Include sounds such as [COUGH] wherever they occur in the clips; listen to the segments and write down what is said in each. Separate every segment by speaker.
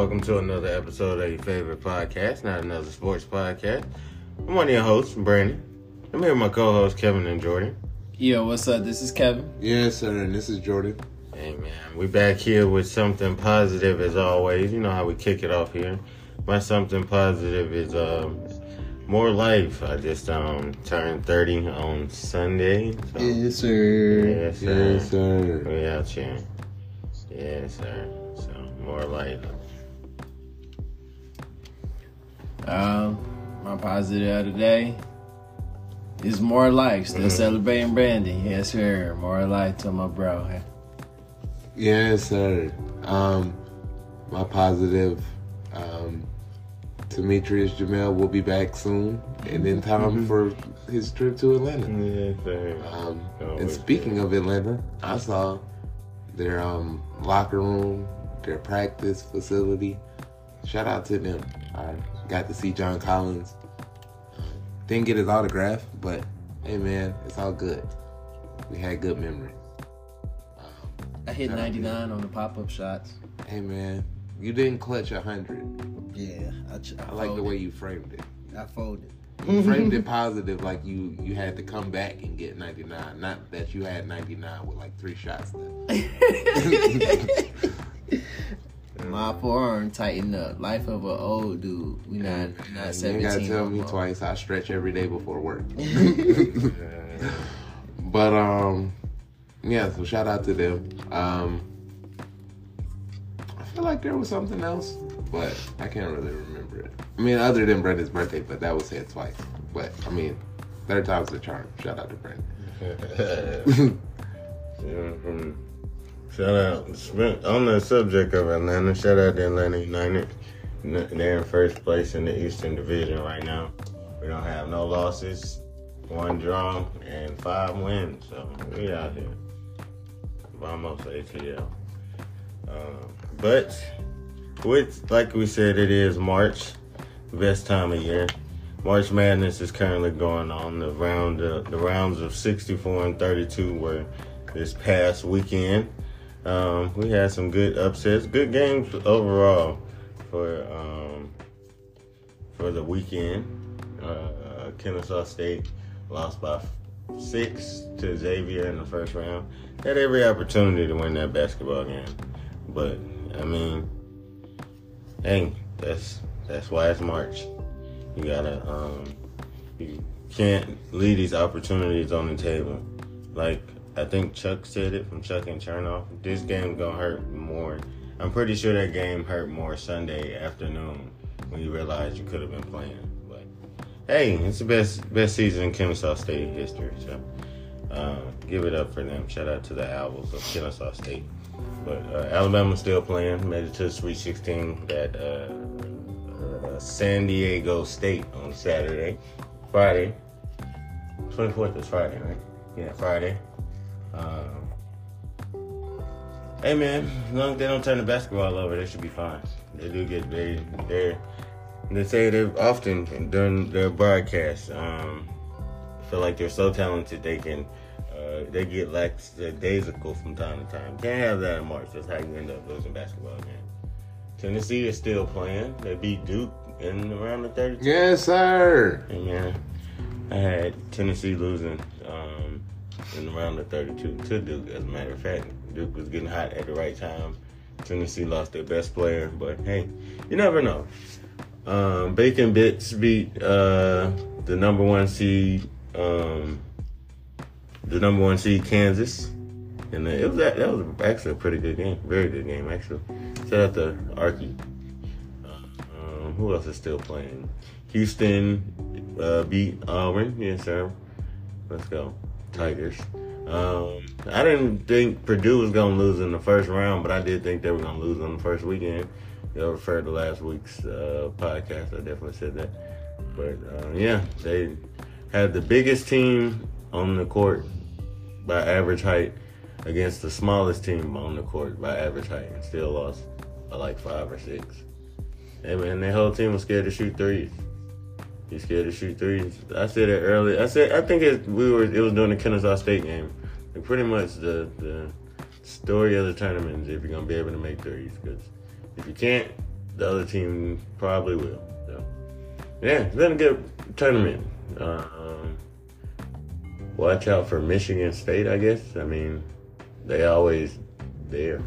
Speaker 1: welcome to another episode of your favorite podcast, not another sports podcast. I'm one of your hosts, Brandon. I'm here with my co-hosts, Kevin and Jordan.
Speaker 2: Yo, what's up? This is Kevin.
Speaker 3: Yes, sir, and this is Jordan.
Speaker 1: Hey man, we back here with something positive as always. You know how we kick it off here. My something positive is um more life. I just um turned 30 on Sunday. So,
Speaker 2: Yes, sir.
Speaker 1: yes, sir.
Speaker 3: Yes, sir.
Speaker 1: We out here. Yes, sir. So more life.
Speaker 2: Um, my positive of the day is more life. Still
Speaker 1: Mhm.
Speaker 2: celebrating Brandy. Yes, sir. More life to my bro.
Speaker 3: Yes, sir. Um, my positive, um, Demetrius Jamel will be back soon and in time for his trip to Atlanta.
Speaker 1: Yes, sir.
Speaker 3: Um, and speaking of Atlanta, I saw their um, locker room, their practice facility. Shout out to them. I got to see John Collins. Didn't get his autograph, but hey, man, it's all good. We had good memories.
Speaker 2: I hit 99 on the pop up shots.
Speaker 3: Hey, man, you didn't clutch hundred.
Speaker 2: Yeah, I, ch-
Speaker 3: I like the way you framed it.
Speaker 2: I folded.
Speaker 3: You [LAUGHS] framed it positive, like you you had to come back and get 99. Not that you had 99 with like three shots left. [LAUGHS] [LAUGHS]
Speaker 2: My forearm tightened up. Life of an old dude. We not not
Speaker 3: You ain't
Speaker 2: 17.
Speaker 3: gotta tell
Speaker 2: no
Speaker 3: me
Speaker 2: more.
Speaker 3: twice. I stretch every day before work. [LAUGHS] [LAUGHS] but um, yeah. So shout out to them. Um, I feel like there was something else, but I can't really remember it. I mean, other than Brendan's birthday, but that was said twice. But I mean, third time's the charm. Shout out to Brendan. [LAUGHS]
Speaker 1: Yeah, from, shout out on the subject of Atlanta. Shout out to Atlanta United. They're in first place in the Eastern Division right now. We don't have no losses, one draw, and five wins. So we out here. Almost ATL. Um, but with like we said, it is March, best time of year. March Madness is currently going on. The round, uh, the rounds of 64 and 32 were this past weekend. Um, we had some good upsets, good games overall for um, for the weekend. Uh, uh, Kennesaw State lost by six to Xavier in the first round. Had every opportunity to win that basketball game, but I mean, hey, that's that's why it's March. You gotta um, you can't leave these opportunities on the table. Like I think Chuck said it from Chuck and Chernoff. This game gonna hurt more. I'm pretty sure that game hurt more Sunday afternoon when you realize you could have been playing. But hey, it's the best best season in Kennesaw State history. So um, give it up for them. Shout out to the Owls of Kennesaw State. But uh, Alabama's still playing. Made it to the Sweet 16. That uh, uh, San Diego State on Saturday, Friday. 24th is Friday, right? Yeah, Friday. Um, hey man, as long as they don't turn the basketball over, they should be fine. They do get very, they they say they've often during their broadcasts, um, feel like they're so talented they can, uh, they get lax they're daisical from time to time. Can't have that in March. That's how you end up losing basketball games. Tennessee is still playing. They beat Duke in around the 32.
Speaker 3: Yes, sir.
Speaker 1: And yeah, I had Tennessee losing um, in the round of 32 to Duke. As a matter of fact, Duke was getting hot at the right time. Tennessee lost their best player, but hey, you never know. Um, Bacon Bits beat uh, the number one seed, um, the number one seed Kansas, and it was that was actually a pretty good game, very good game actually. Shout out to Archie. Um, who else is still playing? Houston uh, beat Auburn. Yes, sir. Let's go, Tigers. Um, I didn't think Purdue was gonna lose in the first round, but I did think they were gonna lose on the first weekend. You'll refer to last week's uh, podcast. I definitely said that. But uh, yeah, they had the biggest team on the court by average height against the smallest team on the court by average height, and still lost by like five or six. Hey man, their whole team was scared to shoot threes. You scared to shoot threes? I said it earlier. I said I think it, we were. It was during the Kennesaw State game. And pretty much the the story of the tournament is if you're gonna be able to make threes. Because if you can't, the other team probably will. So, yeah, it's been a good tournament. Um, watch out for Michigan State, I guess. I mean, they always there.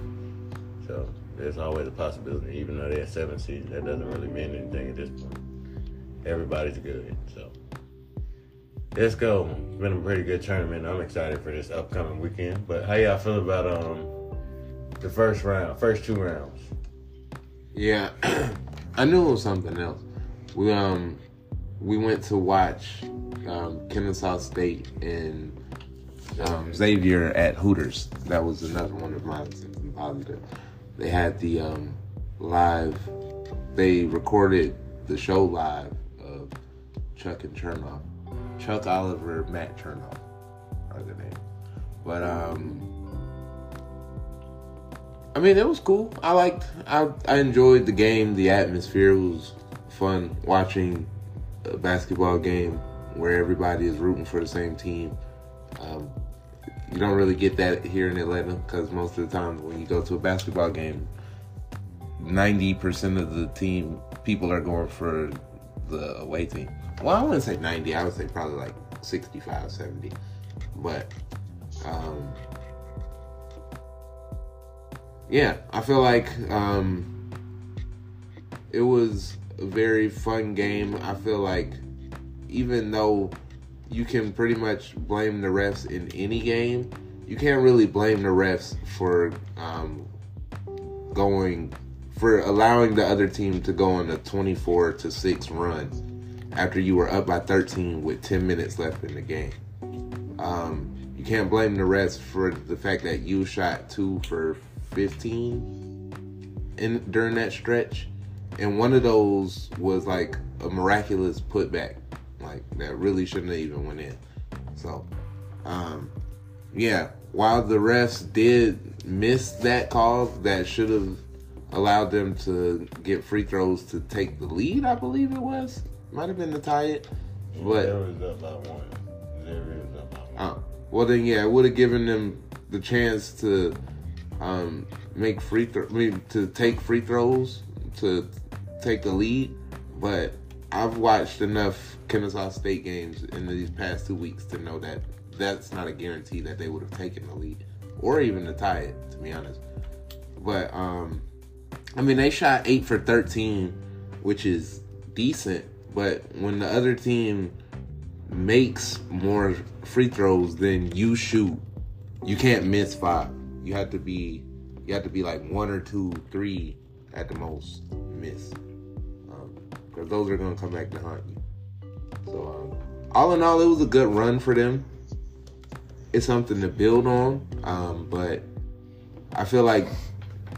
Speaker 1: So there's always a possibility, even though they're seven seeds, that doesn't really mean anything at this point. Everybody's good. So let's go. It's been a pretty good tournament. I'm excited for this upcoming weekend. But how y'all feel about um the first round, first two rounds?
Speaker 3: Yeah, [CLEARS THROAT] I knew it was something else. We um we went to watch um, Kennesaw State and um, Xavier at Hooters. That was another one of my positive. They had the um, live. They recorded the show live Chuck and Chernoff. Chuck Oliver, Matt Chernoff are the names. But um, I mean, it was cool. I liked. I I enjoyed the game. The atmosphere was fun watching a basketball game where everybody is rooting for the same team. Um, you don't really get that here in Atlanta because most of the time when you go to a basketball game, 90% of the team people are going for the away team. Well, I wouldn't say 90, I would say probably like 65, 70. But, um, yeah, I feel like um, it was a very fun game. I feel like even though you can pretty much blame the refs in any game, you can't really blame the refs for um, going for allowing the other team to go on a 24 to 6 run after you were up by 13 with 10 minutes left in the game. Um, you can't blame the refs for the fact that you shot two for 15 in during that stretch and one of those was like a miraculous putback like that really shouldn't have even went in. So, um, yeah, while the refs did miss that call that should have allowed them to get free throws to take the lead, I believe it was. Might have been to tie it. But
Speaker 1: There was up by one. There is up by one.
Speaker 3: uh, well then yeah, it would have given them the chance to um, make free throw I mean to take free throws to take the lead. But I've watched enough Kennesaw State games in these past two weeks to know that that's not a guarantee that they would have taken the lead or even to tie it, to be honest. But um, I mean, they shot eight for thirteen, which is decent. But when the other team makes more free throws than you shoot, you can't miss five. You have to be, you have to be like one or two, three at the most miss because those are to come back to haunt you. So, um, all in all, it was a good run for them. It's something to build on, um, but I feel like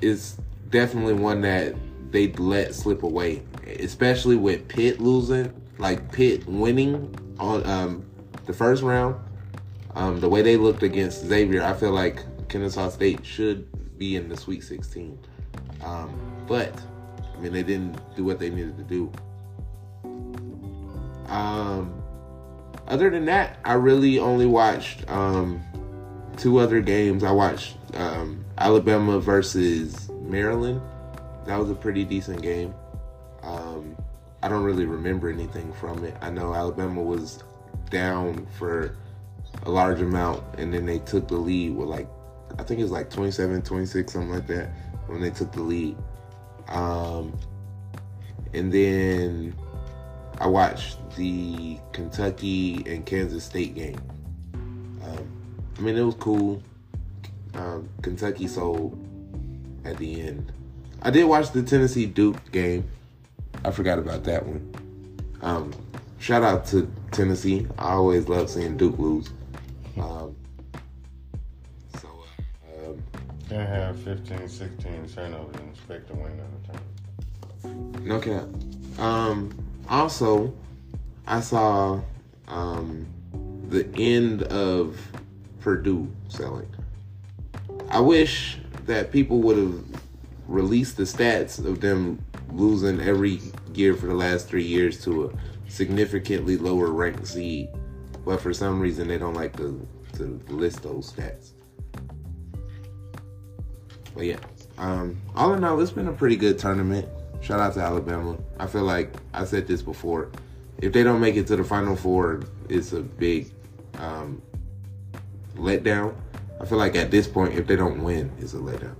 Speaker 3: it's definitely one that they let slip away, especially with Pitt losing, like Pitt winning on um, the first round. Um, the way they looked against Xavier, I feel like Kennesaw State should be in the Sweet 16. Um, but I mean, they didn't do what they needed to do. Um, other than that, I really only watched um, two other games. I watched um, Alabama versus Maryland. That was a pretty decent game. Um, I don't really remember anything from it. I know Alabama was down for a large amount, and then they took the lead with like, I think it was like 27, 26, something like that, when they took the lead. Um, and then I watched the Kentucky and Kansas State game. Um, I mean, it was cool. Um, Kentucky sold at the end. I did watch the Tennessee Duke game. I forgot about that one. Um, shout out to Tennessee. I always love seeing Duke lose. Um, so, uh, um,
Speaker 1: Can't have 15, 16 turnovers and expect to win every time.
Speaker 3: No cap. Um, also, I saw um, the end of Purdue selling. I wish that people would have released the stats of them losing every year for the last three years to a significantly lower ranked seed. But for some reason, they don't like to, to list those stats. But yeah, um, all in all, it's been a pretty good tournament. shout out to Alabama. I feel like I said this before. If they don't make it to the Final Four, it's a big um, letdown. I feel like at this point, if they don't win, it's a letdown.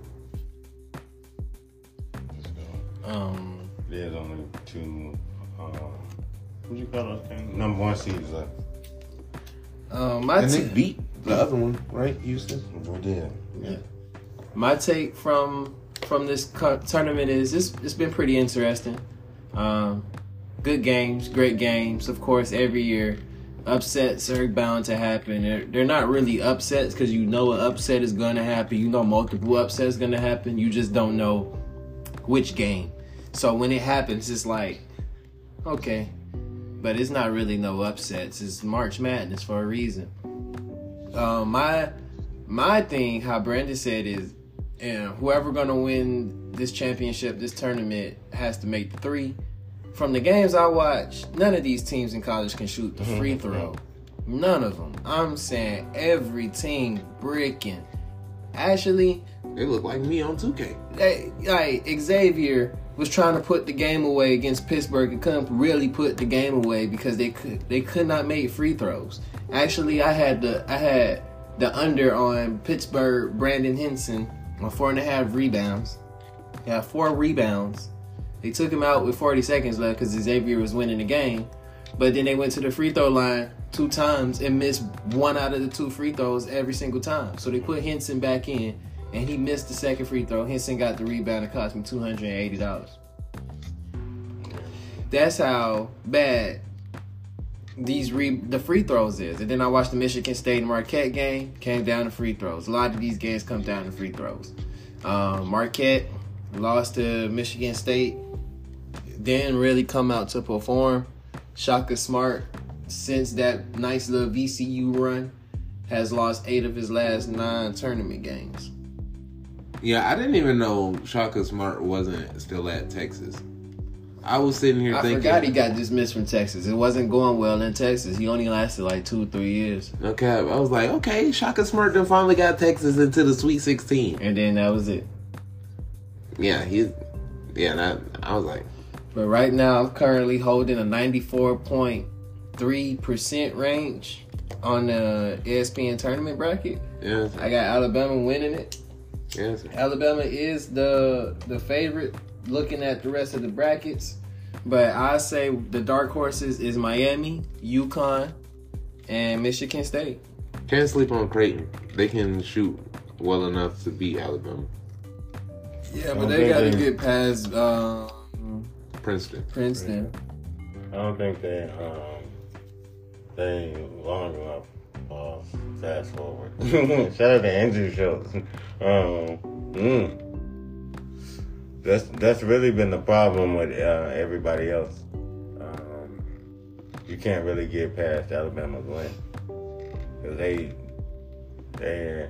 Speaker 2: Um,
Speaker 1: There's only two. Um, what you call those things? Number one seeds left.
Speaker 2: um, my
Speaker 3: And they beat the other one, right? Houston.
Speaker 1: We did. Yeah.
Speaker 2: my take from from this co- tournament is it's, it's been pretty interesting. Um, good games, great games. Of course, every year upsets are bound to happen. They're, they're not really upsets because you know an upset is going to happen. You know multiple upsets going to happen. You just don't know which game. So when it happens, it's like okay, but it's not really no upsets. It's March Madness for a reason. Um, my my thing, how Brandon said, is and whoever gonna win this championship, this tournament, has to make the three. From the games I watch, none of these teams in college can shoot the free throw. None of them. I'm saying every team bricking. Actually,
Speaker 3: They look like me on 2K.
Speaker 2: they, like Xavier was trying to put the game away against Pittsburgh and couldn't really put the game away because they could they could not make free throws. Actually, I had the I had the under on Pittsburgh Brandon Hinson on four and a half rebounds. He had four rebounds. They took him out with 40 seconds left because Xavier was winning the game. But then they went to the free throw line two times and missed one out of the two free throws every single time. So they put Hinson back in and he missed the second free throw. Hinson got the rebound and cost me two hundred and eighty dollars. That's how bad these re- the free throws is. And then I watched the Michigan State and Marquette game. Came down to free throws. A lot of these games come down to free throws. Um, Marquette lost to Michigan State. Didn't really come out to perform. Shaka Smart, since that nice little VCU run, has lost eight of his last nine tournament games.
Speaker 3: Yeah, I didn't even know Shaka Smart wasn't still at Texas. I was sitting here
Speaker 2: I
Speaker 3: thinking,
Speaker 2: forgot he got dismissed from Texas. It wasn't going well in Texas. He only lasted like two, three years,
Speaker 3: okay, I was like, okay, Shaka Smart then finally got Texas into the Sweet 16.
Speaker 2: and then that was it.
Speaker 3: Yeah, he, yeah, that, I was like,
Speaker 2: But right now, I'm currently holding a 94.3% range on the ESPN tournament bracket.
Speaker 3: yeah,
Speaker 2: I got Alabama winning it.
Speaker 3: Yeah,
Speaker 2: Alabama is the the favorite looking at the rest of the brackets. But I say the dark horses is Miami, UConn, and Michigan State.
Speaker 3: can't sleep on Creighton. They can shoot well enough to beat Alabama,
Speaker 2: Yeah,
Speaker 1: but
Speaker 2: but
Speaker 1: they
Speaker 2: they
Speaker 1: gotta
Speaker 2: got
Speaker 1: get
Speaker 2: get past um,
Speaker 3: Princeton.
Speaker 2: Princeton.
Speaker 1: I don't think they um they long enough. Fast forward. [LAUGHS] Shout out to Andrew Schulz. Um, mm. That's that's really been the problem with uh, everybody else. Um, you can't really get past Alabama's win because they they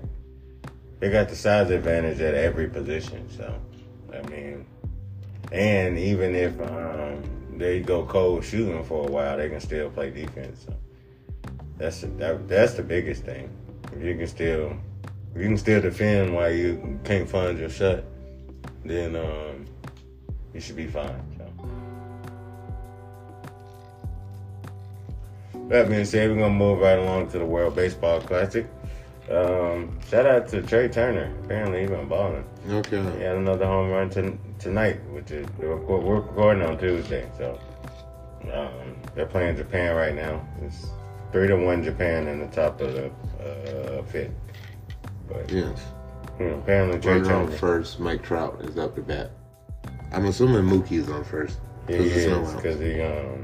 Speaker 1: they got the size advantage at every position. So I mean, and even if um, they go cold shooting for a while, they can still play defense. So that's that, that's the biggest thing. If you can still if you can still defend while you can't find your shot, then um, you should be fine. So. That being said, we're gonna move right along to the World Baseball Classic. Um, shout out to Trea Turner. Apparently, he been balling.
Speaker 3: Okay.
Speaker 1: He had another home run to, tonight, which is we're we're recording on Tuesday, so um, they're playing Japan right now. It's three to one Japan in the top of the uh, fifth. But
Speaker 3: Yes.
Speaker 1: hmm, apparently Trea
Speaker 3: Turner on first, Mike Trout is up to bat. I'm assuming Mookie is on first.
Speaker 1: yeah, he is because he um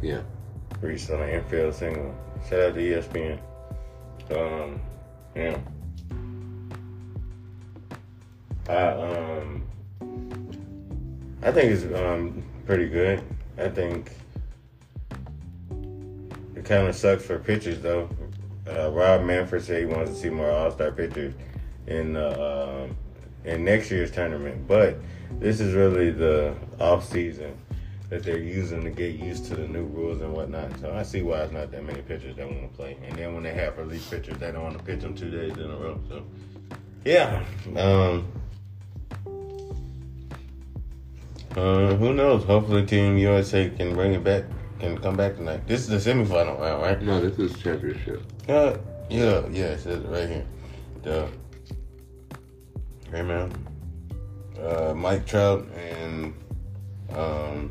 Speaker 3: Yeah.
Speaker 1: reached on an infield single. Shout out to ESPN. Um, yeah. I um, I think it's um pretty good. I think it kind of sucks for pitchers though. Uh, Rob Manfred said he wants to see more All Star pitchers in uh, um, in next year's tournament, but this is really the off season that they're using to get used to the new rules and whatnot. So I see why it's not that many pitchers that want to play. And then when they have relief pitchers, they don't want to pitch them two days in a row. So yeah, um, Uh, who knows? Hopefully, Team USA can bring it back, can come back tonight. This is the semifinal round, right?
Speaker 3: No, this is championship.
Speaker 1: Uh, yeah, yeah, it says it right here. The hey man, uh, Mike Trout and um,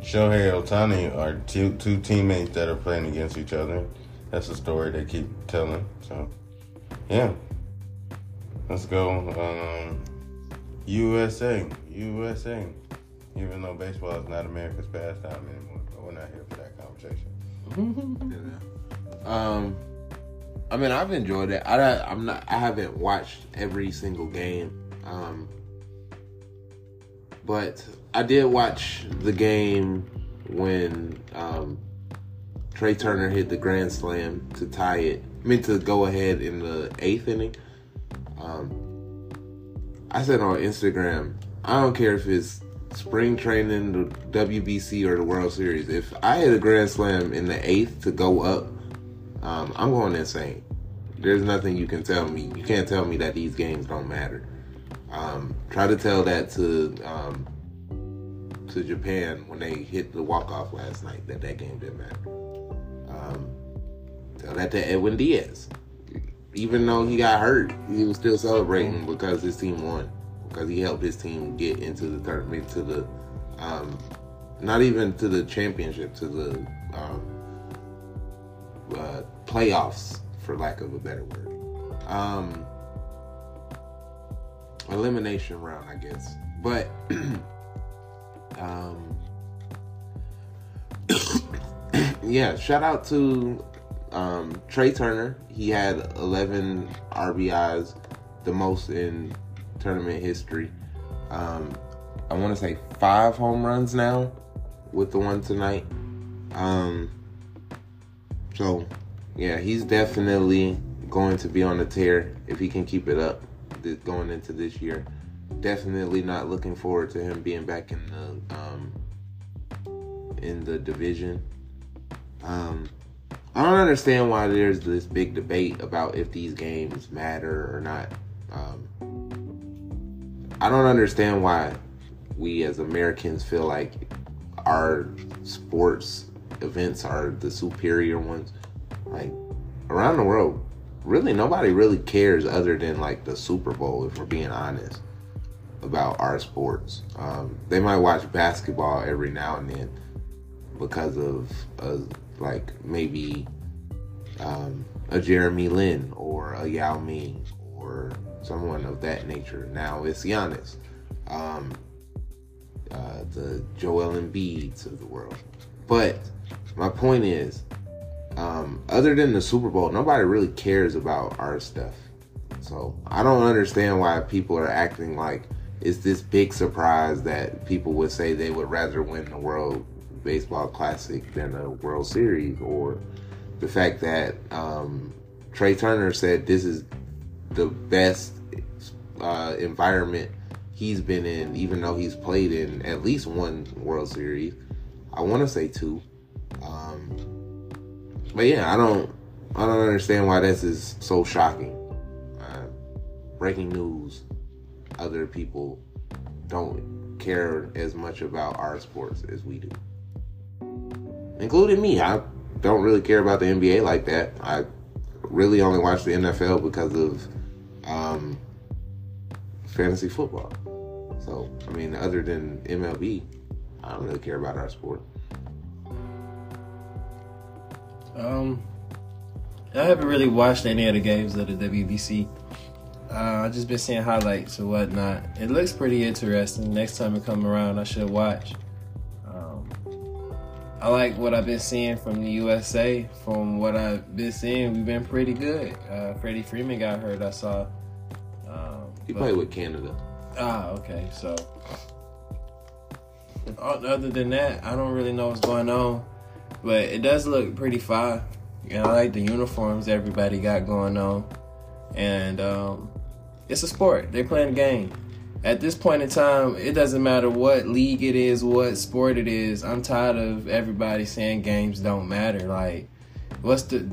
Speaker 1: Shohei Ohtani are two two teammates that are playing against each other. That's the story they keep telling. So, yeah, let's go. Um, USA, USA. Even though baseball is not America's pastime anymore, we're not here for that conversation. [LAUGHS]
Speaker 3: Um, I mean, I've enjoyed it. I I'm not. I haven't watched every single game. Um, but I did watch the game when um, Trea Turner hit the grand slam to tie it. I mean, to go ahead in the eighth inning. Um, I said on Instagram, I don't care if it's spring training, the WBC, or the World Series. If I hit a grand slam in the eighth to go up, um, I'm going insane. There's nothing you can tell me. You can't tell me that these games don't matter. Um, try to tell that to um, to Japan when they hit the walk off last night that that game didn't matter. Um, tell that to Edwin Diaz. Even though he got hurt, he was still celebrating because his team won. Because he helped his team get into the tournament, to the um, not even to the championship, to the um, uh, playoffs, for lack of a better word. Um, elimination round, I guess. But [CLEARS THROAT] um, [COUGHS] yeah, shout out to um, Trea Turner. He had 11 RBIs, the most in tournament history. Um, I want to say five home runs now with the one tonight. Um, so, yeah, he's definitely going to be on the tear if he can keep it up going into this year. Definitely not looking forward to him being back in the um, in the division. Um, I don't understand why there's this big debate about if these games matter or not. Um, I don't understand why we as Americans feel like our sports events are the superior ones. Like around the world, really nobody really cares other than like the Super Bowl, if we're being honest about our sports. Um, they might watch basketball every now and then because of uh, like maybe um, a Jeremy Lin or a Yao Ming or someone of that nature. Now it's Giannis, um, uh, the Joel Embiids of the world. But my point is, um, other than the Super Bowl, nobody really cares about our stuff. So I don't understand why people are acting like it's this big surprise that people would say they would rather win the World Baseball Classic than a World Series, or the fact that um, Trea Turner said this is the best uh, environment he's been in, even though he's played in at least one World Series. I want to say two. Um, but yeah, I don't, I don't understand why this is so shocking. Uh, breaking news: other people don't care as much about our sports as we do, including me. I don't really care about the NBA like that. I really only watch the NFL because of um, fantasy football. So, I mean, other than MLB, I don't really care about our sport.
Speaker 2: Um, I haven't really watched any of the games of the WBC. Uh, I've just been seeing highlights or whatnot. It looks pretty interesting. Next time it come around, I should watch. I like what I've been seeing from the USA. From what I've been seeing, we've been pretty good. Uh, Freddie Freeman got hurt. I saw. Um,
Speaker 3: He
Speaker 2: but-
Speaker 3: played with Canada.
Speaker 2: Ah, okay. So, other than that, I don't really know what's going on, but it does look pretty fine. And I like the uniforms everybody got going on, and um, it's a sport. They're playing a game. At this point in time, it doesn't matter what league it is, what sport it is. I'm tired of everybody saying games don't matter. Like, what's the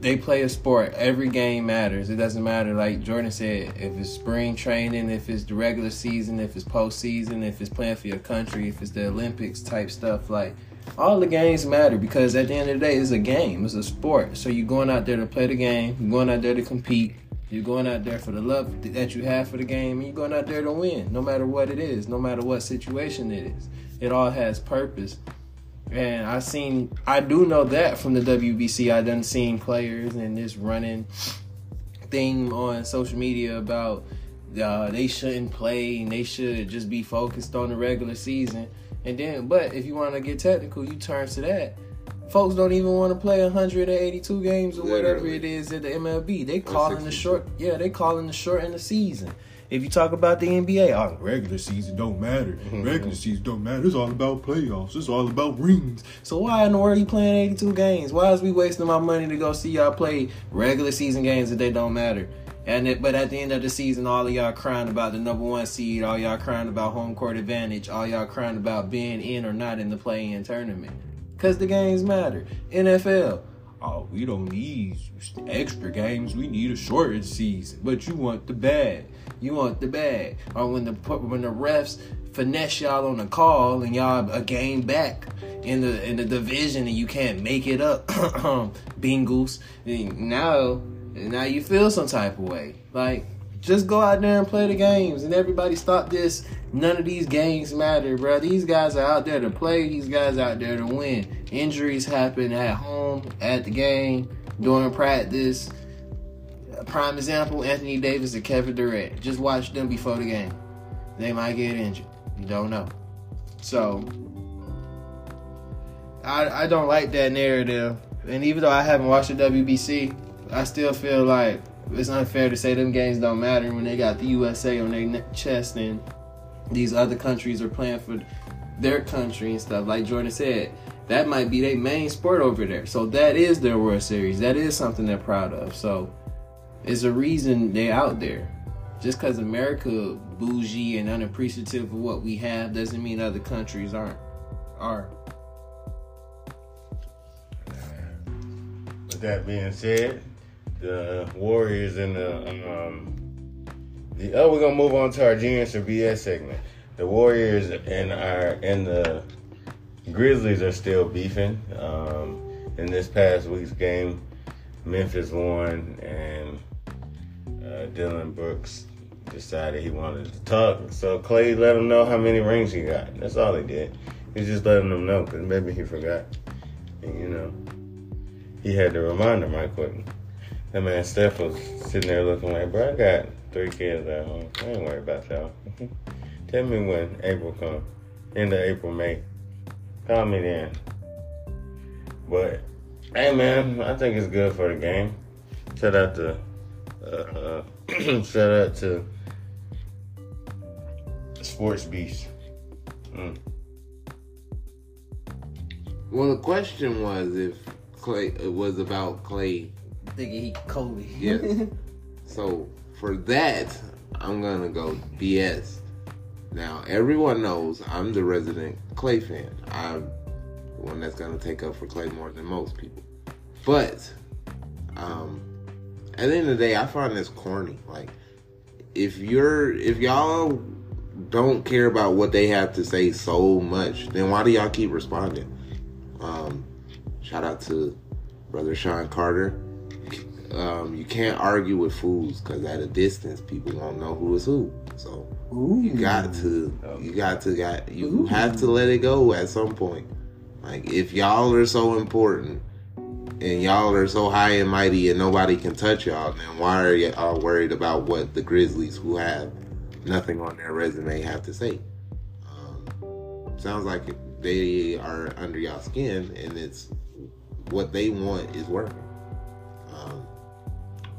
Speaker 2: they play a sport. Every game matters. It doesn't matter, like Jordan said, if it's spring training, if it's the regular season, if it's postseason, if it's playing for your country, if it's the Olympics type stuff. Like all the games matter because at the end of the day, it's a game. It's a sport. So you're going out there to play the game. You're going out there to compete. You're going out there for the love that you have for the game, and you're going out there to win, no matter what it is, no matter what situation it is. It all has purpose. And I seen, I do know that from the WBC. I done seen players and this running thing on social media about uh, they shouldn't play and they should just be focused on the regular season. And then, but if you want to get technical, you turn to that. Folks don't even want to play 182 games or whatever it is at the MLB. They calling the short, yeah, they calling the short in the season. If you talk about the NBA, oh, regular season don't matter. Regular season don't matter. It's all about playoffs. It's all about rings. So why in the world are you playing 82 games? Why is we wasting my money to go see y'all play regular season games that they don't matter? And it, but at the end of the season, all of y'all crying about the number one seed, all y'all crying about home court advantage, all y'all crying about being in or not in the play-in tournament. Cause the games matter. NFL. Oh, we don't need extra games. We need a shortened season. But you want the bag. You want the bag. Or when the when the refs finesse y'all on a call and y'all a game back in the in the division and you can't make it up. [CLEARS THROAT] Bengals. Now now you feel some type of way. Like just go out there and play the games and everybody stop this. None of these games matter, bro. These guys are out there to play. These guys out there to win. Injuries happen at home, at the game, during practice. Prime example: Anthony Davis and Kevin Durant. Just watch them before the game. They might get injured. You don't know. So I I don't like that narrative. And even though I haven't watched the WBC, I still feel like it's unfair to say them games don't matter when they got the USA on their chest and these other countries are playing for their country and stuff. Like Jordan said, that might be their main sport over there. So that is their World Series. That is something they're proud of. So it's a reason they're out there. Just because America bougie and unappreciative of what we have doesn't mean other countries aren't. Are.
Speaker 1: With that being said, the Warriors and the um the oh we're gonna move on to our genius or BS segment. The Warriors and our and the Grizzlies are still beefing. Um, in this past week's game, Memphis won and uh, Dillon Brooks decided he wanted to talk. So Clay let him know how many rings he got. That's all he did. He just letting him know because maybe he forgot. And, you know, he had to remind him right quick. That man Steph was sitting there looking like, bro, I got three kids at home. I ain't worried about y'all. [LAUGHS] Tell me when April come. End of April, May. Call me then. But, hey man, I think it's good for the game. Shout out to, uh, uh, [CLEARS THROAT] shout out to Sports Beast. Mm.
Speaker 3: Well, the question was if Clay it was about Clay.
Speaker 2: He Kobe.
Speaker 3: Yes. [LAUGHS] so for that, I'm gonna go BS. Now everyone knows I'm the resident Clay fan. I'm the one that's gonna take up for Clay more than most people. But um, at the end of the day, I find this corny. Like if you're if y'all don't care about what they have to say so much, then why do y'all keep responding? Um, shout out to brother Shawn Carter. Um, you can't argue with fools because at a distance, people don't know who is who. So you got to, you got to, got you have to let it go at some point. Like if y'all are so important and y'all are so high and mighty and nobody can touch y'all, then why are y'all worried about what the Grizzlies, who have nothing on their resume, have to say? Um, sounds like they are under y'all skin, and it's what they want is working. Um,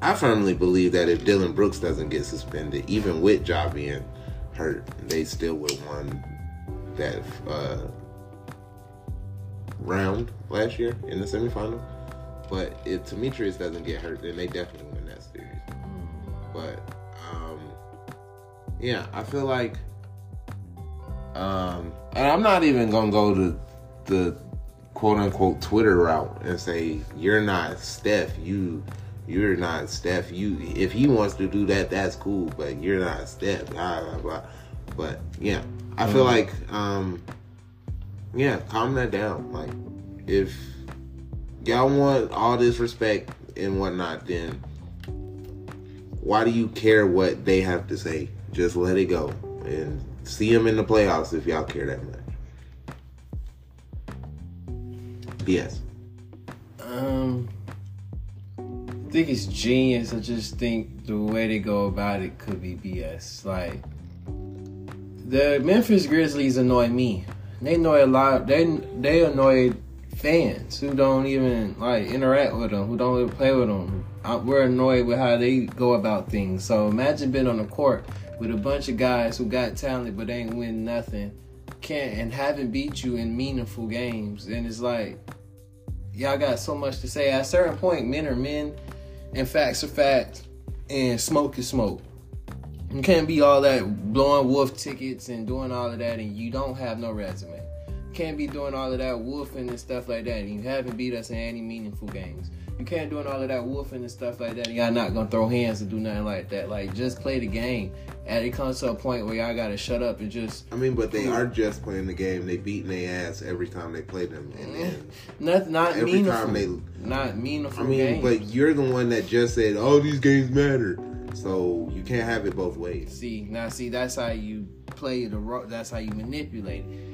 Speaker 3: I firmly believe that if Dillon Brooks doesn't get suspended, even with Ja being hurt, they still would have won that uh, round last year in the semifinal. But if Demetrius doesn't get hurt, then they definitely win that series. But um, yeah, I feel like, um, and I'm not even gonna go to the quote unquote Twitter route and say you're not Steph. You you're not Steph. You if he wants to do that, that's cool. But you're not Steph. Blah blah blah. But yeah, I feel like um yeah, calm that down. Like if y'all want all this respect and whatnot, then why do you care what they have to say? Just let it go and see them in the playoffs if y'all care that much. Yes.
Speaker 2: Think it's genius. I just think the way they go about it could be BS. Like the Memphis Grizzlies annoy me. They annoy a lot. They they annoy fans who don't even like interact with them, who don't even play with them. I, we're annoyed with how they go about things. So imagine being on the court with a bunch of guys who got talent but ain't win nothing, can't and haven't beat you in meaningful games. And it's like y'all got so much to say. At a certain point, men are men, and facts are facts, and smoke is smoke. You can't be all that blowing wolf tickets and doing all of that, and you don't have no resume. You can't be doing all of that wolfing and stuff like that, and you haven't beat us in any meaningful games. You can't doing all of that wolfing and stuff like that, and y'all not gonna throw hands and do nothing like that. Like just play the game. And it comes to a point where y'all gotta shut up and just
Speaker 3: I mean, but they are just playing the game. They beating their ass every time they play them, and mm-hmm. then
Speaker 2: not not
Speaker 3: every
Speaker 2: meaningful.
Speaker 3: time they.
Speaker 2: not meaningful
Speaker 3: I mean,
Speaker 2: games.
Speaker 3: but you're the one that just said all these games matter, so you can't have it both ways.
Speaker 2: See now, see that's how you play the That's how you manipulate. Me-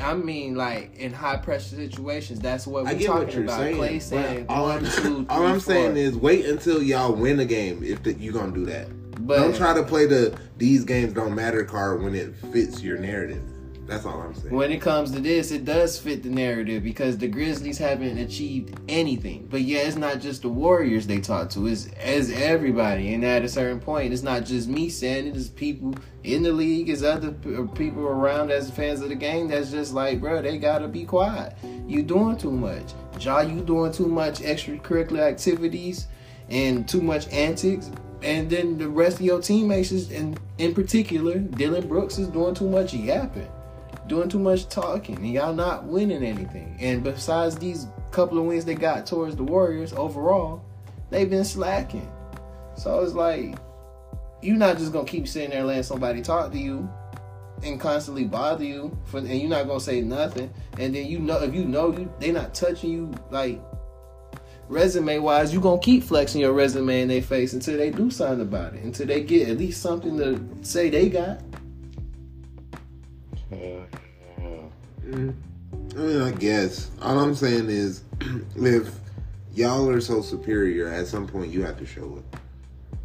Speaker 2: I mean, like in high pressure situations, that's what we're
Speaker 3: I get
Speaker 2: talking
Speaker 3: what you're
Speaker 2: about.
Speaker 3: saying.
Speaker 2: Clay saying
Speaker 3: all
Speaker 2: one,
Speaker 3: I'm,
Speaker 2: two, [LAUGHS]
Speaker 3: all I'm saying is wait until y'all win a game if the, you're gonna do that.
Speaker 2: But-
Speaker 3: don't try to play the these games don't matter card when it fits your narrative. That's all I'm saying.
Speaker 2: when it comes to this, it does fit the narrative because the Grizzlies haven't achieved anything. But yeah, it's not just the Warriors they talk to; it's as everybody. And at a certain point, it's not just me saying it; it's people in the league, it's other uh, people around as fans of the game. That's just like, bro, they gotta be quiet. You doing too much, Ja. You doing too much extracurricular activities and too much antics. And then the rest of your teammates, is, and in particular, Dillon Brooks is doing too much yapping doing too much talking and y'all not winning anything. And besides these couple of wins they got towards the Warriors overall, they've been slacking. So it's like you're not just gonna keep sitting there letting somebody talk to you and constantly bother you for and you're not gonna say nothing. And then you know if you know you they not touching you like resume wise, you're gonna keep flexing your resume in their face until they do something about it. Until they get at least something to say they got.
Speaker 3: Mm. I mean, I guess all I'm saying is, [CLEARS THROAT] if y'all are so superior, at some point you have to show it.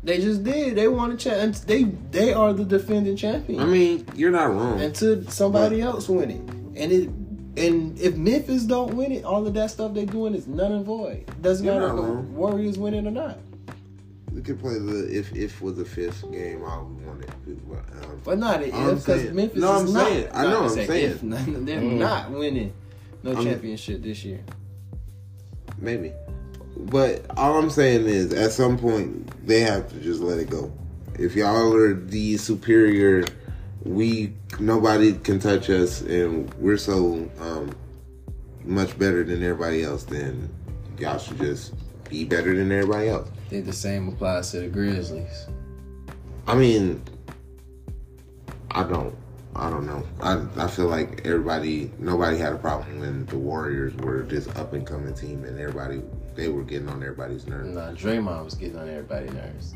Speaker 2: They just did. They won a champ. They they are the defending champion.
Speaker 3: I mean, you're not wrong.
Speaker 2: until somebody else win it, and it and if Memphis don't win it, all of that stuff they're doing is none and void. Doesn't matter if the. Warriors win it or not.
Speaker 3: We could play the if if was the fifth game all we wanted. But, um,
Speaker 2: But not if
Speaker 3: I'm
Speaker 2: because
Speaker 3: saying-
Speaker 2: Memphis
Speaker 3: No,
Speaker 2: is
Speaker 3: I'm
Speaker 2: not.
Speaker 3: saying. I know,
Speaker 2: to
Speaker 3: I'm saying.
Speaker 2: if, [LAUGHS] they're
Speaker 1: Mm.
Speaker 2: not winning no
Speaker 3: I'm-
Speaker 2: championship this year.
Speaker 3: maybe. But all I'm saying is, at some point, they have to just let it go. If y'all are the superior, we nobody can touch us, and we're so um, much better than everybody else. Then y'all should just be better than everybody else.
Speaker 2: I think the same applies to the Grizzlies.
Speaker 3: I mean, I don't. I don't know. I I feel like everybody, nobody had a problem when the Warriors were this up and coming team, and everybody they were getting on everybody's nerves.
Speaker 2: Nah, Draymond was getting on everybody's nerves.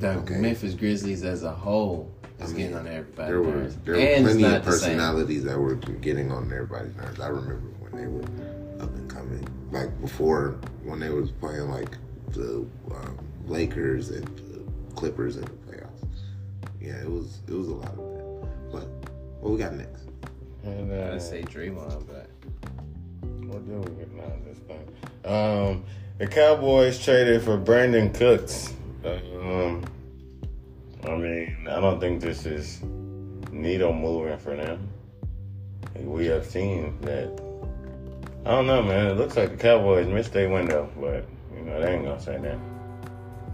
Speaker 2: The
Speaker 3: Okay.
Speaker 2: Memphis Grizzlies as a whole is
Speaker 3: I mean,
Speaker 2: getting on everybody's
Speaker 3: There were
Speaker 2: nerves.
Speaker 3: there were
Speaker 2: and
Speaker 3: plenty of personalities that were getting on everybody's nerves. I remember when they were up and coming, like before when they was playing like the um, Lakers and the Clippers in the playoffs. Yeah, it was it was a lot of that. But what we got next?
Speaker 1: And, uh,
Speaker 2: I'd say Draymond, but
Speaker 1: What do we get now this thing? Um, the Cowboys traded for Brandin Cooks. Um, I mean, I don't think this is needle moving for them. We have seen that. I don't know, man. It looks like the Cowboys missed their window, but you know they ain't gonna say that.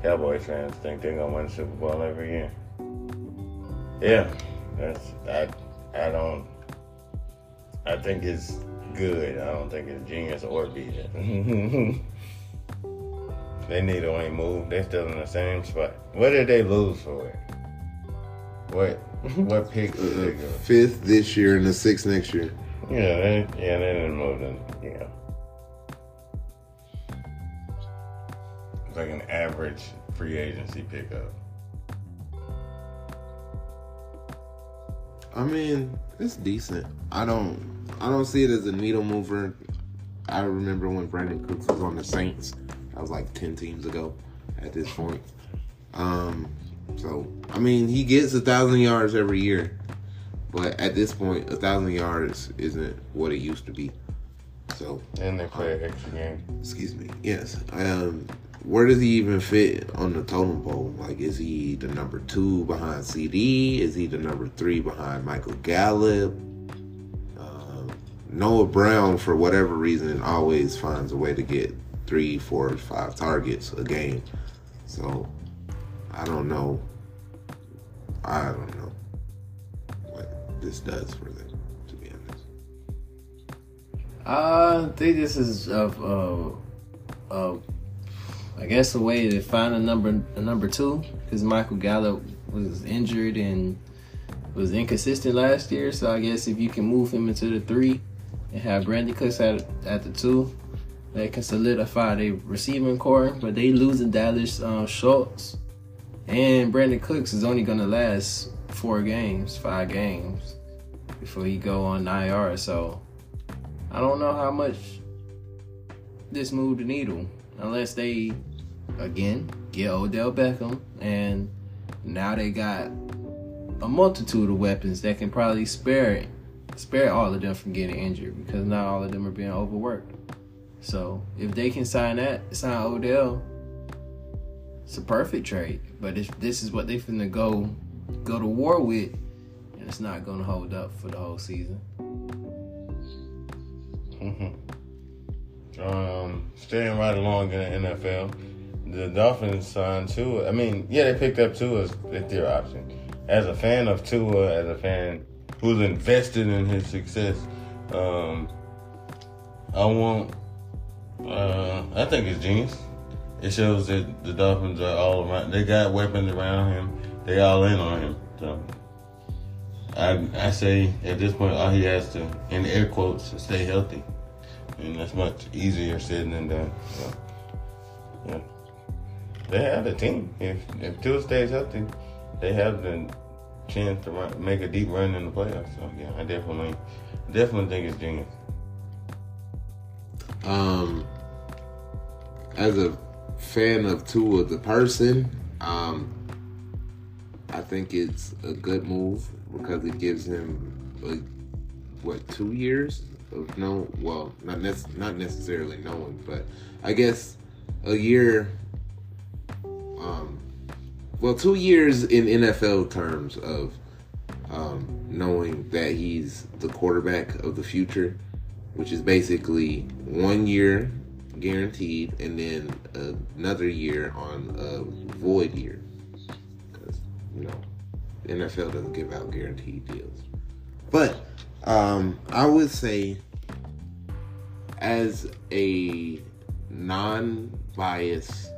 Speaker 1: Cowboys fans think they're gonna win the Super Bowl every year. Yeah, that's I. I don't. I think it's good. I don't think it's genius or beat [LAUGHS] it. they need to ain't move. They're still in the same spot. What did they lose for it? What what pick go?
Speaker 3: Fifth this year and the sixth next year.
Speaker 1: Yeah, they, yeah, they didn't move them. Yeah, it's like an average free agency pickup.
Speaker 3: I mean, it's decent. I don't I don't see it as a needle mover. I remember when Brandin Cooks was on the Saints. That was like ten teams ago at this point. Um so I mean he gets a thousand yards every year. But at this point a thousand yards isn't what it used to be. So
Speaker 1: And they play an extra game.
Speaker 3: excuse me. Yes. Um where does he even fit on the totem pole? Like, is he the number two behind CeeDee? Is he the number three behind Michael Gallup? Um, Noah Brown, for whatever reason, always finds a way to get three, four, five targets a game. So, I don't know. I don't know what this does for them, to be honest.
Speaker 2: I think this is of uh, uh, I guess a way to find a number a number two because Michael Gallup was injured and was inconsistent last year. So I guess if you can move him into the three and have Brandin Cooks at at the two, that can solidify their receiving core. But they losing Dalton uh, Schultz and Brandin Cooks is only gonna last four games, five games before he go on IR. So I don't know how much this moved the needle unless they again get Odell Beckham and now they got a multitude of weapons that can probably spare spare all of them from getting injured because not all of them are being overworked. So if they can sign that, sign Odell, it's a perfect trade. But if this is what they finna go go to war with, and it's not gonna hold up for the whole season.
Speaker 1: Mm-hmm. Um, staying right along in the NFL, the Dolphins signed Tua. I mean, yeah, they picked up Tua as their option. As a fan of Tua, as a fan who's invested in his success, um, I want. Uh, I think it's genius. It shows that the Dolphins are all around. They got weapons around him. They all in on him. So I I say at this point, all he has to, in air quotes, stay healthy, and that's much easier said than done. So, yeah, they have the team. If if Tua stays healthy, they have the chance to run, make a deep run in the playoffs. So yeah, I definitely definitely think it's genius.
Speaker 3: Um, as a fan of Tua the person, um, I think it's a good move because it gives him like what two years of no, well, not nec- not necessarily knowing, but I guess a year. Um, well, two years in NFL terms of um, knowing that he's the quarterback of the future, which is basically one year guaranteed and then another year on a void year. Because, you know, NFL doesn't give out guaranteed deals. But um, I would say, as a non biased,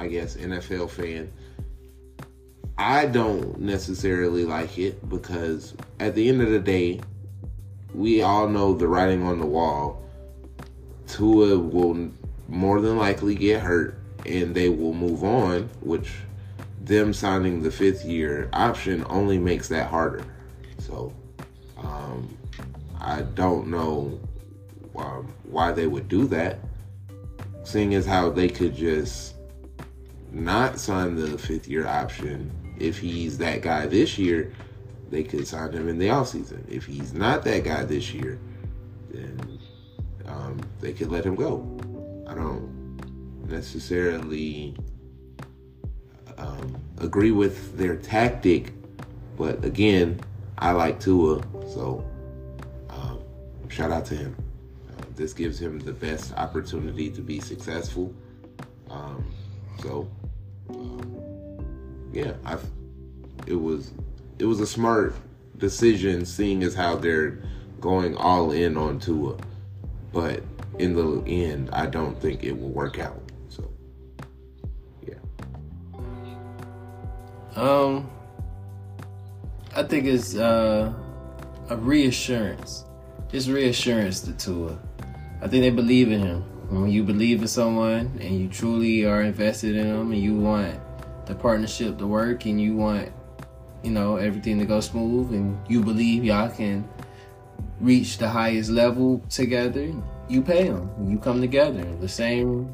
Speaker 3: I guess, NFL fan, I don't necessarily like it because at the end of the day, we all know the writing on the wall. Tua will more than likely get hurt and they will move on, which them signing the fifth year option only makes that harder. So um, I don't know um, why they would do that, seeing as how they could just not sign the fifth year option if he's that guy this year they could sign him in the offseason. If he's not that guy this year, then um, they could let him go. I don't necessarily um, agree with their tactic, but again, I like Tua, so um, shout out to him. Uh, this gives him the best opportunity to be successful. Um, so, yeah, I it was it was a smart decision, seeing as how they're going all in on Tua, but in the end, I don't think it will work out. So, yeah.
Speaker 2: Um, I think it's uh, a reassurance. It's reassurance to Tua. I think they believe in him. When you believe in someone and you truly are invested in them and you want the partnership to work and you want, you know, everything to go smooth and you believe y'all can reach the highest level together, you pay them. You come together. The same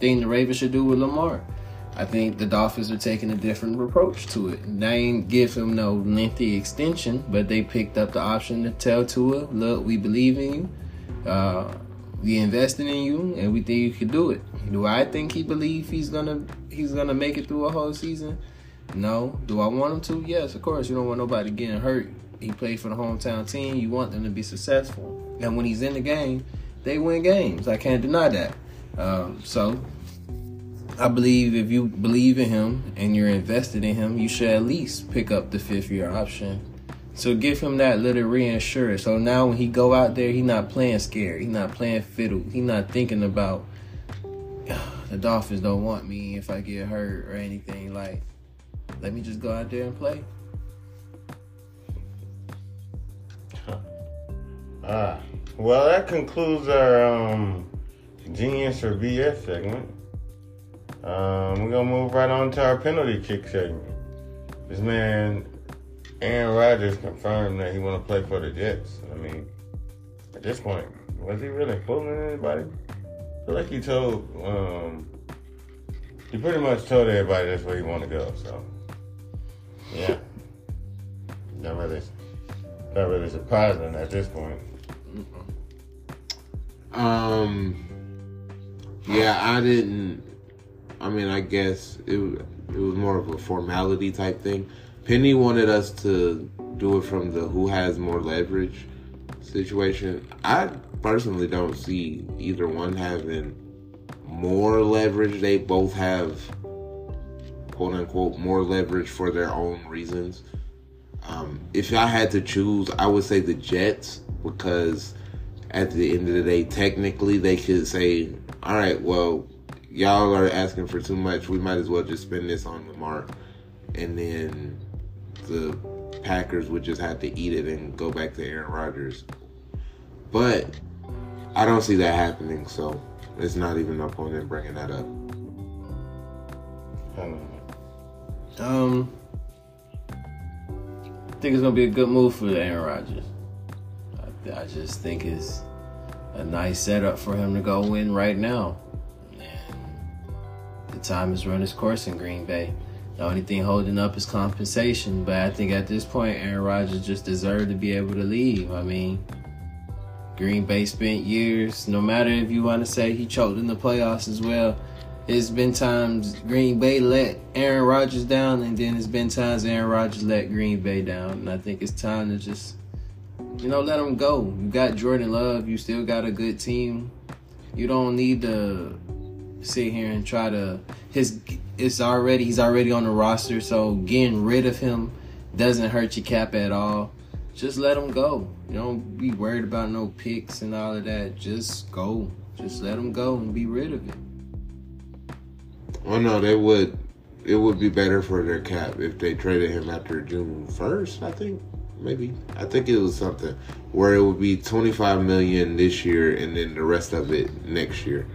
Speaker 2: thing the Ravens should do with Lamar. I think the Dolphins are taking a different approach to it. They ain't give him no lengthy extension, but they picked up the option to tell Tua, look, we believe in you. Uh, we invested in you and we think you can do it. Do I think he believe he's gonna he's gonna make it through a whole season? No. Do I want him to? Yes, of course. You don't want nobody getting hurt. He played for the hometown team. You want them to be successful. And when he's in the game, they win games. I can't deny that. Um, so I believe if you believe in him and you're invested in him, you should at least pick up the fifth year option. So give him that little reassurance. So now when he go out there, he not playing scared. He not playing fiddle. He not thinking about [SIGHS] the Dolphins don't want me if I get hurt or anything. Like, let me just go out there and play. [LAUGHS]
Speaker 1: Ah, well, that concludes our um, genius or BS segment. Um, we're gonna move right on to our penalty kick segment. This man, Aaron Rodgers, confirmed that he want to play for the Jets. I mean, at this point, was he really fooling anybody? I feel like he told, um, he pretty much told everybody that's where he want to go. So, yeah, not really, not really surprising at this point.
Speaker 3: Um. Yeah, I didn't. I mean, I guess it it was more of a formality type thing. Penny wanted us to do it from the who has more leverage situation. I personally don't see either one having more leverage. They both have quote unquote more leverage for their own reasons. Um, if I had to choose, I would say the Jets because at the end of the day, technically they could say, "All right, well, y'all are asking for too much. We might as well just spend this on Lamar," and then the Packers would just have to eat it and go back to Aaron Rodgers. But I don't see that happening, so it's not even no point in bringing that up.
Speaker 1: I.
Speaker 2: Um, I think it's gonna be a good move for Aaron Rodgers. I, I just think it's a nice setup for him to go win right now. And the time has run its course in Green Bay. The only thing holding up is compensation, but I think at this point, Aaron Rodgers just deserved to be able to leave. I mean, Green Bay spent years, no matter if you want to say he choked in the playoffs as well. It's been times Green Bay let Aaron Rodgers down, and then it's been times Aaron Rodgers let Green Bay down. And I think it's time to just, you know, let him go. You got Jordan Love. You still got a good team. You don't need to sit here and try to. His it's already he's already on the roster, so getting rid of him doesn't hurt your cap at all. Just let him go. You don't be worried about no picks and all of that. Just go. Just let him go and be rid of it.
Speaker 3: Oh no, they would. It would be better for their cap if they traded him after June first. I think maybe. I think it was something where it would be twenty five million this year and then the rest of it next year.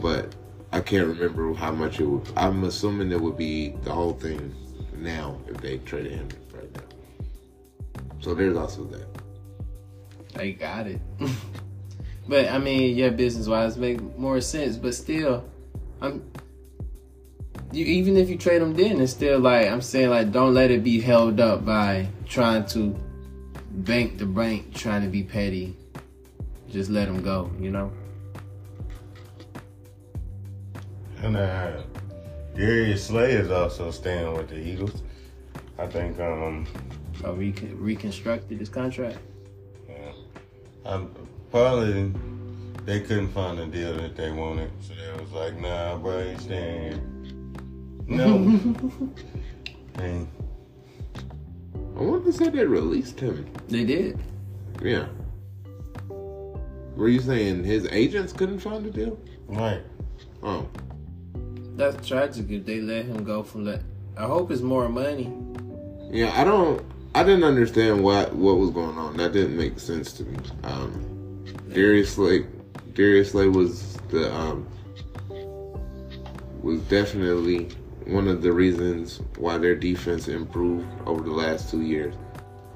Speaker 3: But I can't remember how much it would. I'm assuming it would be the whole thing now if they traded him right now. So there's also that.
Speaker 2: They got it. [LAUGHS] but I mean, yeah, business wise, make more sense. But still, I'm. You even if you trade them, then it's still like I'm saying, like don't let it be held up by trying to bank the bank, trying to be petty. Just let them go, you know.
Speaker 1: And uh, Darius Slay is also staying with the Eagles. I think um,
Speaker 2: Or recon- reconstructed his contract.
Speaker 1: yeah, um, probably they couldn't find a deal that they wanted, so they was like, "Nah, bro, you staying." No. [LAUGHS] and
Speaker 3: I want to say they released him.
Speaker 2: They did.
Speaker 3: Yeah. Were you saying his agents couldn't find a deal?
Speaker 1: Right.
Speaker 3: Oh,
Speaker 2: That's tragic if they let him go from that. I hope it's more money.
Speaker 3: yeah. I don't. I didn't understand what what was going on. That didn't make sense to me. Um, Darius Slay, Darius Slay was the um was definitely one of the reasons why their defense improved over the last two years.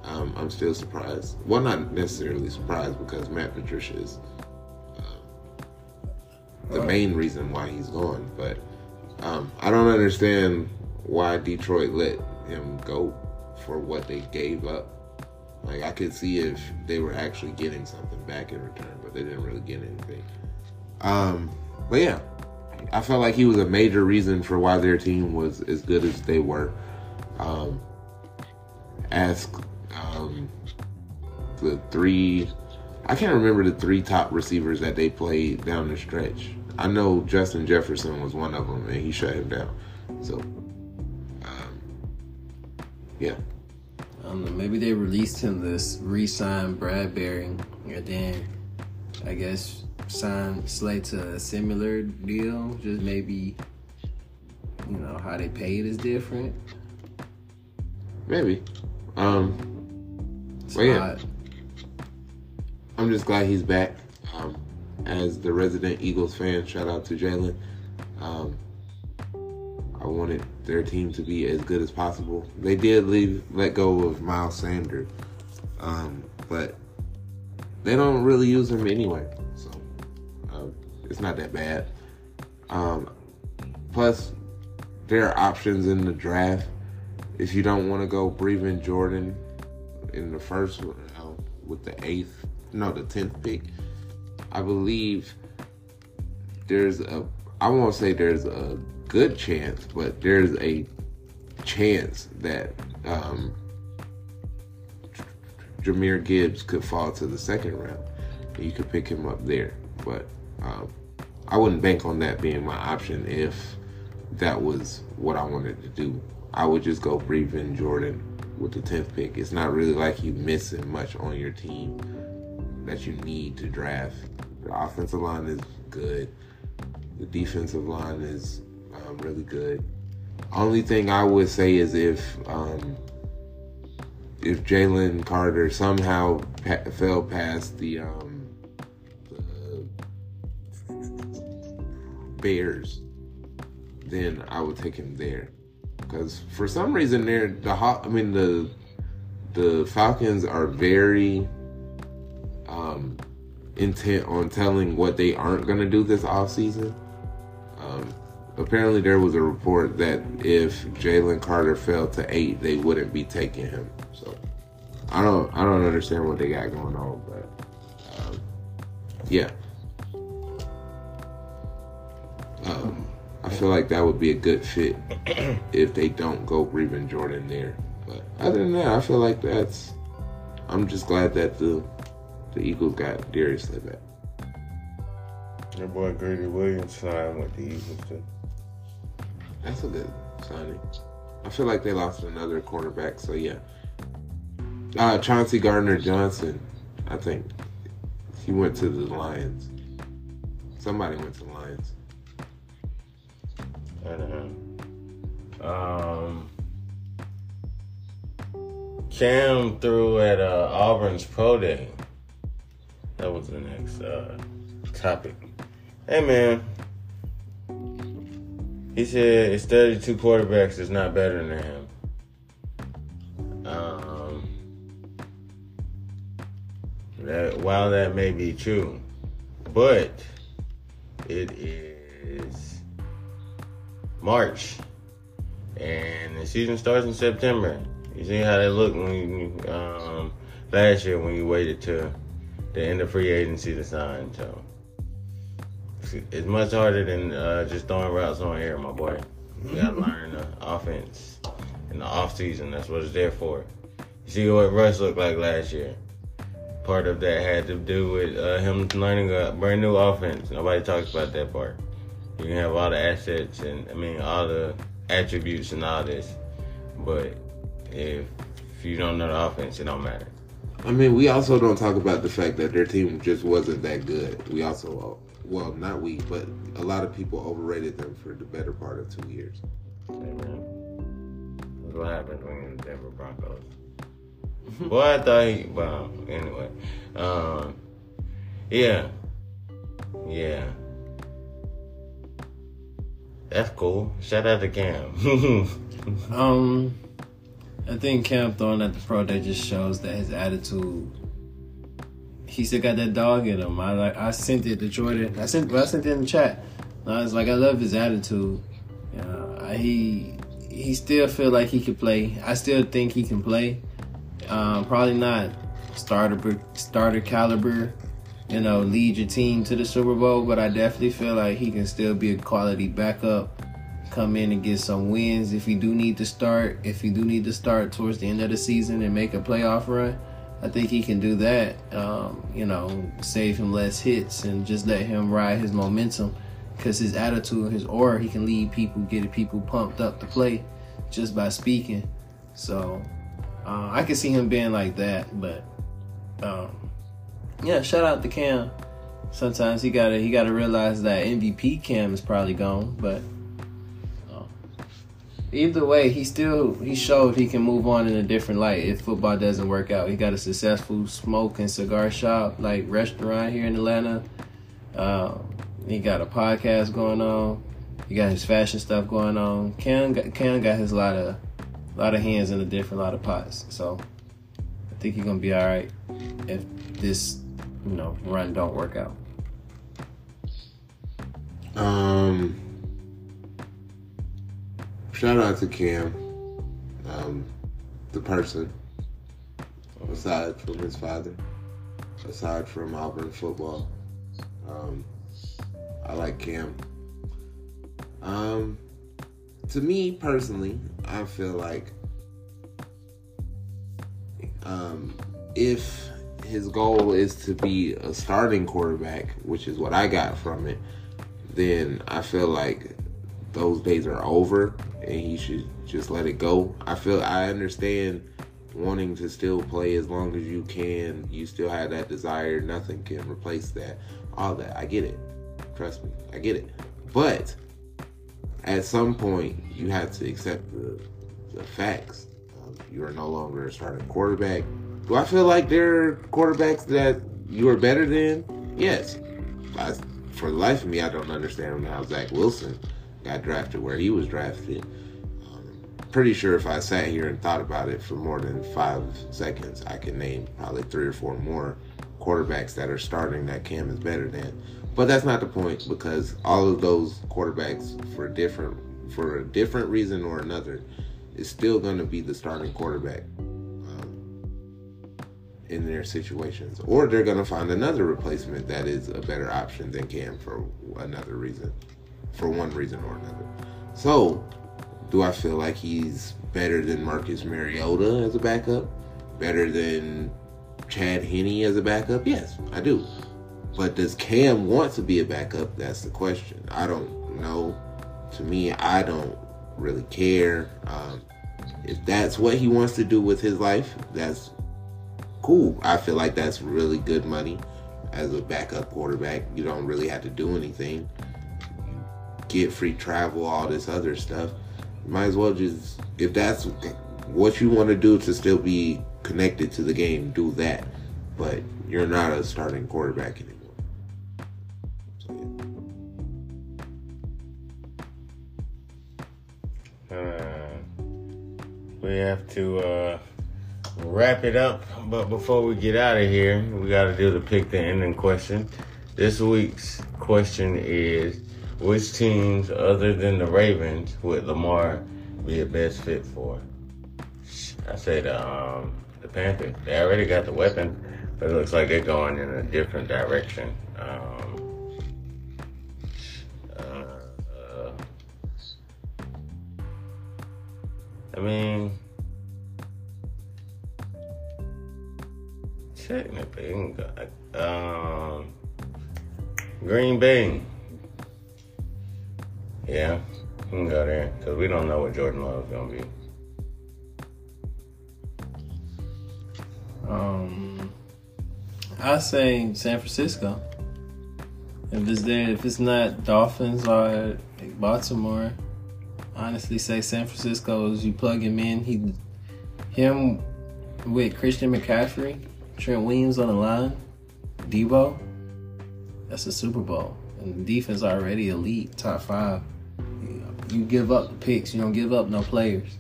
Speaker 3: Um, I'm still surprised. Well, not necessarily surprised because Matt Patricia is uh, the main reason why he's gone. But um, I don't understand why Detroit let him go for what they gave up. Like I could see if they were actually getting something back in return, but they didn't really get anything. Um, but yeah, I felt like he was a major reason for why their team was as good as they were. Um, ask um, the three, I can't remember the three top receivers that they played down the stretch. I know Justin Jefferson was one of them, and he shut him down. So, um, yeah.
Speaker 2: I don't know. Maybe they released him this re-sign Bradberry, and then I guess sign Slay to a similar deal. Just maybe you know how they paid is different.
Speaker 3: Maybe. Um,
Speaker 2: It's
Speaker 3: Well, yeah. I'm just glad he's back. Um, as the resident Eagles fan, shout out to Jalen. Um, I wanted their team to be as good as possible. They did leave, let go of Miles Sanders, um, but they don't really use him anyway, so um, it's not that bad. Um, plus, there are options in the draft. If you don't want to go Breven Jordan in the first uh, with the eighth, no, the tenth pick, I believe there's a. I won't say there's a good chance, but there's a chance that um, Jahmyr Gibbs could fall to the second round. You could pick him up there, but um, I wouldn't bank on that being my option if that was what I wanted to do. I would just go Breven Jordan with the tenth pick. It's not really like you missing much on your team that you need to draft. The offensive line is good. The defensive line is um, really good. Only thing I would say is if um, if Jalen Carter somehow pa- fell past the, um, the Bears, then I would take him there. Because for some reason, they're the I mean the the Falcons are very um, intent on telling what they aren't going to do this offseason. Um, apparently, there was a report that if Jalen Carter fell to eight, they wouldn't be taking him. So I don't, I don't understand what they got going on, but um, yeah. Um, I feel like that would be a good fit [CLEARS THROAT] if they don't go Breven Jordan there. But other than that, I feel like that's. I'm just glad that the the Eagles got Darius Slay back.
Speaker 1: Your boy Greedy Williams signed with the Eagles too.
Speaker 3: That's a good signing. I feel like they lost another cornerback, so yeah. Uh, Chauncey Gardner Johnson, I think he went to the Lions. Somebody went to the Lions.
Speaker 1: I don't know. Um, Cam threw at uh, Auburn's pro day. That was the next uh, topic. Hey man, he said it's 32 quarterbacks is not better than him. Um, that while that may be true, but it is March, and the season starts in September. You see how they look when you, um, last year when you waited to the end of free agency to sign. So it's- much harder than uh, just throwing routes on air, my boy. You gotta learn the offense in the off season. That's what it's there for. You see what Russ looked like last year. Part of that had to do with uh, him learning a brand new offense. Nobody talks about that part. You can have all the assets and I mean all the attributes and all this, but if, if you don't know the offense, it don't matter.
Speaker 3: I mean, we also don't talk about the fact that their team just wasn't that good. We also, well, not we, but a lot of people overrated them for the better part of two years.
Speaker 1: Amen. That's what happened when the Denver Broncos. Boy, I thought he. Well, anyway. Um, yeah. Yeah. That's cool. Shout out to Cam. [LAUGHS]
Speaker 2: Um, I think Cam throwing at the pro that just shows that his attitude. He still got that dog in him. I like. I sent it to Jordan. I sent. I sent it in the chat. I was like, I love his attitude. Uh, he he still feel like he could play. I still think he can play. Um, probably not starter starter caliber. You know, lead your team to the Super Bowl, but I definitely feel like he can still be a quality backup come in and get some wins if he do need to start. If he do need to start towards the end of the season and make a playoff run, I think he can do that. Um, you know, save him less hits and just let him ride his momentum. Because his attitude, his aura, he can lead people, get people pumped up to play just by speaking. So uh, I can see him being like that. But um, yeah, shout out to Cam. Sometimes he gotta he gotta realize that MVP Cam is probably gone, but either way, he still he showed he can move on in a different light if football doesn't work out. He got a successful smoke and cigar shop like restaurant here in Atlanta. Uh, he got a podcast going on. He got his fashion stuff going on. Cam got, Cam got his lot of lot of hands in a different lot of pots. So I think he's gonna be all right if this you know run don't work out.
Speaker 3: Um shout out to Cam, um, the person, aside from his father, aside from Auburn football. Um, I like Cam. Um, to me personally, I feel like um, if his goal is to be a starting quarterback, which is what I got from it, then I feel like those days are over and he should just let it go. I feel I understand wanting to still play as long as you can. You still have that desire. Nothing can replace that. All that. I get it. Trust me. I get it. But at some point, you have to accept the, the facts. Um, you are no longer a starting quarterback. Do I feel like there are quarterbacks that you are better than? Yes. I, for the life of me, I don't understand how Zach Wilson got drafted where he was drafted. Um, pretty sure if I sat here and thought about it for more than five seconds, I can name probably three or four more quarterbacks that are starting that Cam is better than. But that's not the point because all of those quarterbacks for different for a different reason or another is still going to be the starting quarterback um, in their situations, or they're going to find another replacement that is a better option than Cam for another reason for one reason or another. So, do I feel like he's better than Marcus Mariota as a backup? Better than Chad Henne as a backup? Yes, I do. But does Cam want to be a backup? That's the question. I don't know. To me, I don't really care. Um, if that's what he wants to do with his life, that's cool. I feel like that's really good money as a backup quarterback. You don't really have to do anything get free travel, all this other stuff. Might as well just, if that's what you want to do to still be connected to the game, do that. But you're not a starting quarterback anymore.
Speaker 1: Uh, we have to uh, wrap it up, but before we get out of here, we got to do the pick the ending question. This week's question is which teams other than the Ravens would Lamar be a best fit for? I say the um, the Panthers. They already got the weapon, but it looks like they're going in a different direction. Um, uh, I mean, technically, um, Green Bay. Yeah, we can go there because we don't know what Jordan Love is gonna be.
Speaker 2: Um, I say San Francisco. If it's there, if it's not Dolphins or Baltimore, honestly say San Francisco. As you plug him in, he, him, with Christian McCaffrey, Trent Williams on the line, Deebo. That's a Super Bowl, and the defense already elite, top five. You give up the picks, you don't give up no players.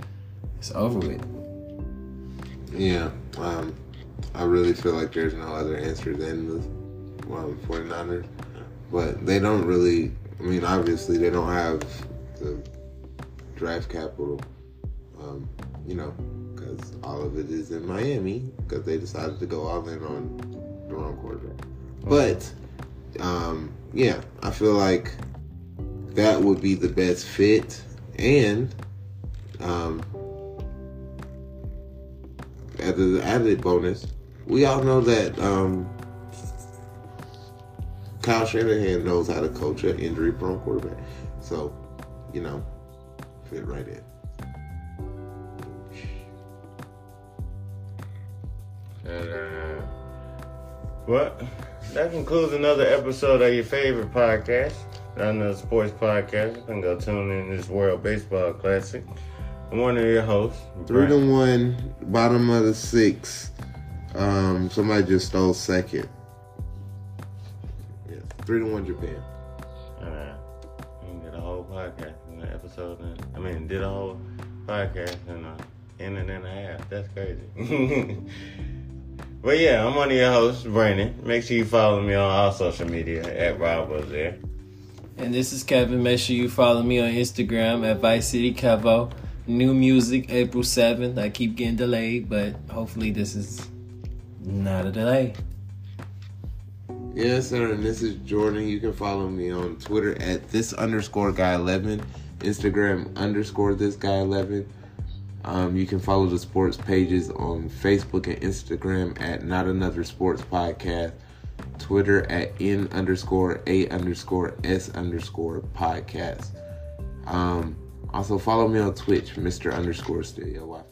Speaker 2: It's over with.
Speaker 3: Yeah, um, I really feel like there's no other answer than the um, 49ers. But they don't really, I mean, obviously, they don't have the draft capital, um, you know, because all of it is in Miami because they decided to go all in on the wrong quarterback. But, um, yeah, I feel like that would be the best fit. And, um, as an added bonus, we all know that um, Kyle Shanahan knows how to coach an injury prone quarterback. So, you know, fit right in.
Speaker 1: And, uh, well, that concludes another episode of your favorite podcast, another sports podcast. You can go tune in this World Baseball Classic. I'm one of your hosts.
Speaker 3: Three
Speaker 1: Brian.
Speaker 3: to one, bottom of the six. Um, somebody just stole second. Yeah, three to one Japan.
Speaker 1: And, uh, we did a whole podcast in the episode. And, I mean, did a whole podcast in a inning and a half. That's crazy. [LAUGHS] but yeah, I'm one of your hosts, Brandon. Make sure you follow me on all social media at Rob was there.
Speaker 2: And this is Kevin. Make sure you follow me on Instagram at Vice City Kevo. New music April 7th. I keep getting delayed, but hopefully this is not a delay.
Speaker 3: Yes, sir. And this is Jordan. You can follow me on Twitter at this underscore guy eleven, Instagram underscore this guy eleven. Um, you can follow the sports pages on Facebook and Instagram at not another sports podcast. Twitter at n underscore a underscore s underscore podcast. Um, also follow me on Twitch, Mr. underscore Stereo Wi-Fi.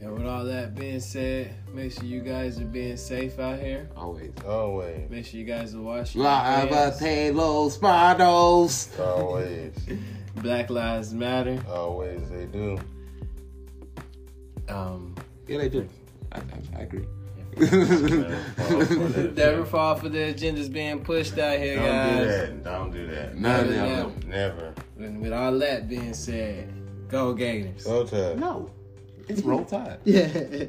Speaker 2: And with all that being said, make sure you guys are being safe out here.
Speaker 3: Always.
Speaker 1: Always.
Speaker 2: Make sure you guys are washing your
Speaker 3: Lava
Speaker 2: hands.
Speaker 3: Talos Bottles.
Speaker 1: Always. [LAUGHS]
Speaker 2: Black Lives Matter.
Speaker 1: Always they do.
Speaker 2: Um,
Speaker 3: Yeah, they do. I, I, I agree. [LAUGHS]
Speaker 2: never fall for the agendas being pushed out here,
Speaker 1: Don't
Speaker 2: guys.
Speaker 1: do that. Don't do that.
Speaker 3: No,
Speaker 2: Never,
Speaker 3: no,
Speaker 2: never.
Speaker 1: Never.
Speaker 2: And with all that being said, go Gators.
Speaker 1: Go to
Speaker 3: No, it's roll tide. [LAUGHS]
Speaker 2: Yeah.